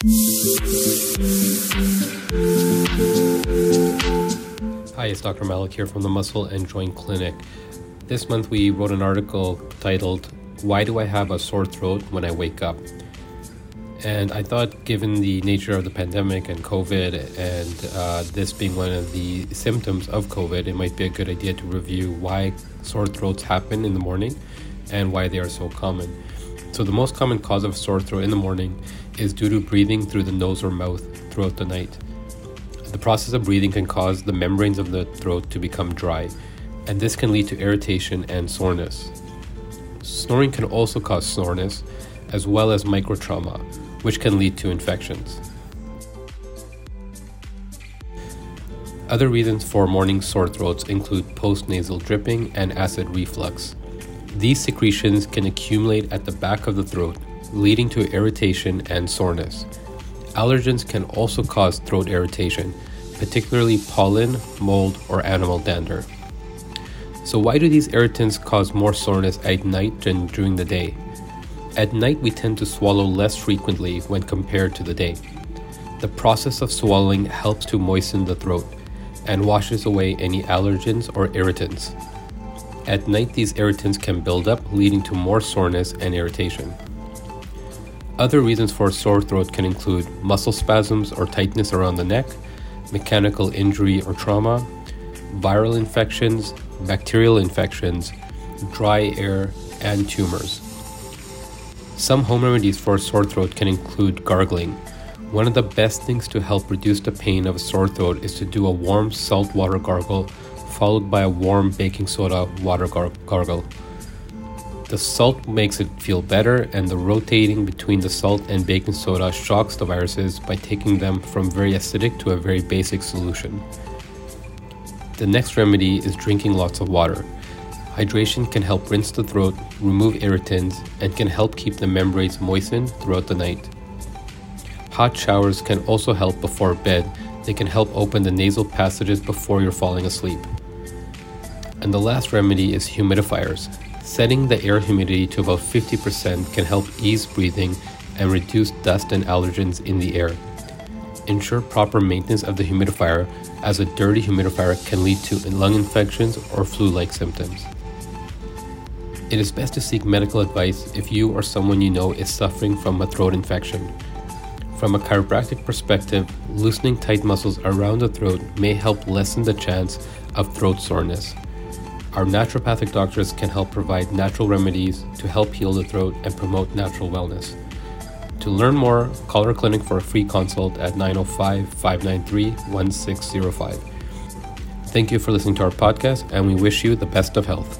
Hi, it's Dr. Malik here from the Muscle and Joint Clinic. This month we wrote an article titled, Why Do I Have a Sore Throat When I Wake Up? And I thought, given the nature of the pandemic and COVID, and uh, this being one of the symptoms of COVID, it might be a good idea to review why sore throats happen in the morning and why they are so common. So, the most common cause of sore throat in the morning is due to breathing through the nose or mouth throughout the night. The process of breathing can cause the membranes of the throat to become dry, and this can lead to irritation and soreness. Snoring can also cause soreness, as well as microtrauma, which can lead to infections. Other reasons for morning sore throats include postnasal dripping and acid reflux. These secretions can accumulate at the back of the throat, leading to irritation and soreness. Allergens can also cause throat irritation, particularly pollen, mold, or animal dander. So, why do these irritants cause more soreness at night than during the day? At night, we tend to swallow less frequently when compared to the day. The process of swallowing helps to moisten the throat and washes away any allergens or irritants. At night, these irritants can build up, leading to more soreness and irritation. Other reasons for a sore throat can include muscle spasms or tightness around the neck, mechanical injury or trauma, viral infections, bacterial infections, dry air, and tumors. Some home remedies for a sore throat can include gargling. One of the best things to help reduce the pain of a sore throat is to do a warm salt water gargle followed by a warm baking soda water gar- gargle. The salt makes it feel better, and the rotating between the salt and baking soda shocks the viruses by taking them from very acidic to a very basic solution. The next remedy is drinking lots of water. Hydration can help rinse the throat, remove irritants, and can help keep the membranes moistened throughout the night. Hot showers can also help before bed. They can help open the nasal passages before you're falling asleep. And the last remedy is humidifiers. Setting the air humidity to about 50% can help ease breathing and reduce dust and allergens in the air. Ensure proper maintenance of the humidifier, as a dirty humidifier can lead to lung infections or flu like symptoms. It is best to seek medical advice if you or someone you know is suffering from a throat infection. From a chiropractic perspective, loosening tight muscles around the throat may help lessen the chance of throat soreness. Our naturopathic doctors can help provide natural remedies to help heal the throat and promote natural wellness. To learn more, call our clinic for a free consult at 905 593 1605. Thank you for listening to our podcast, and we wish you the best of health.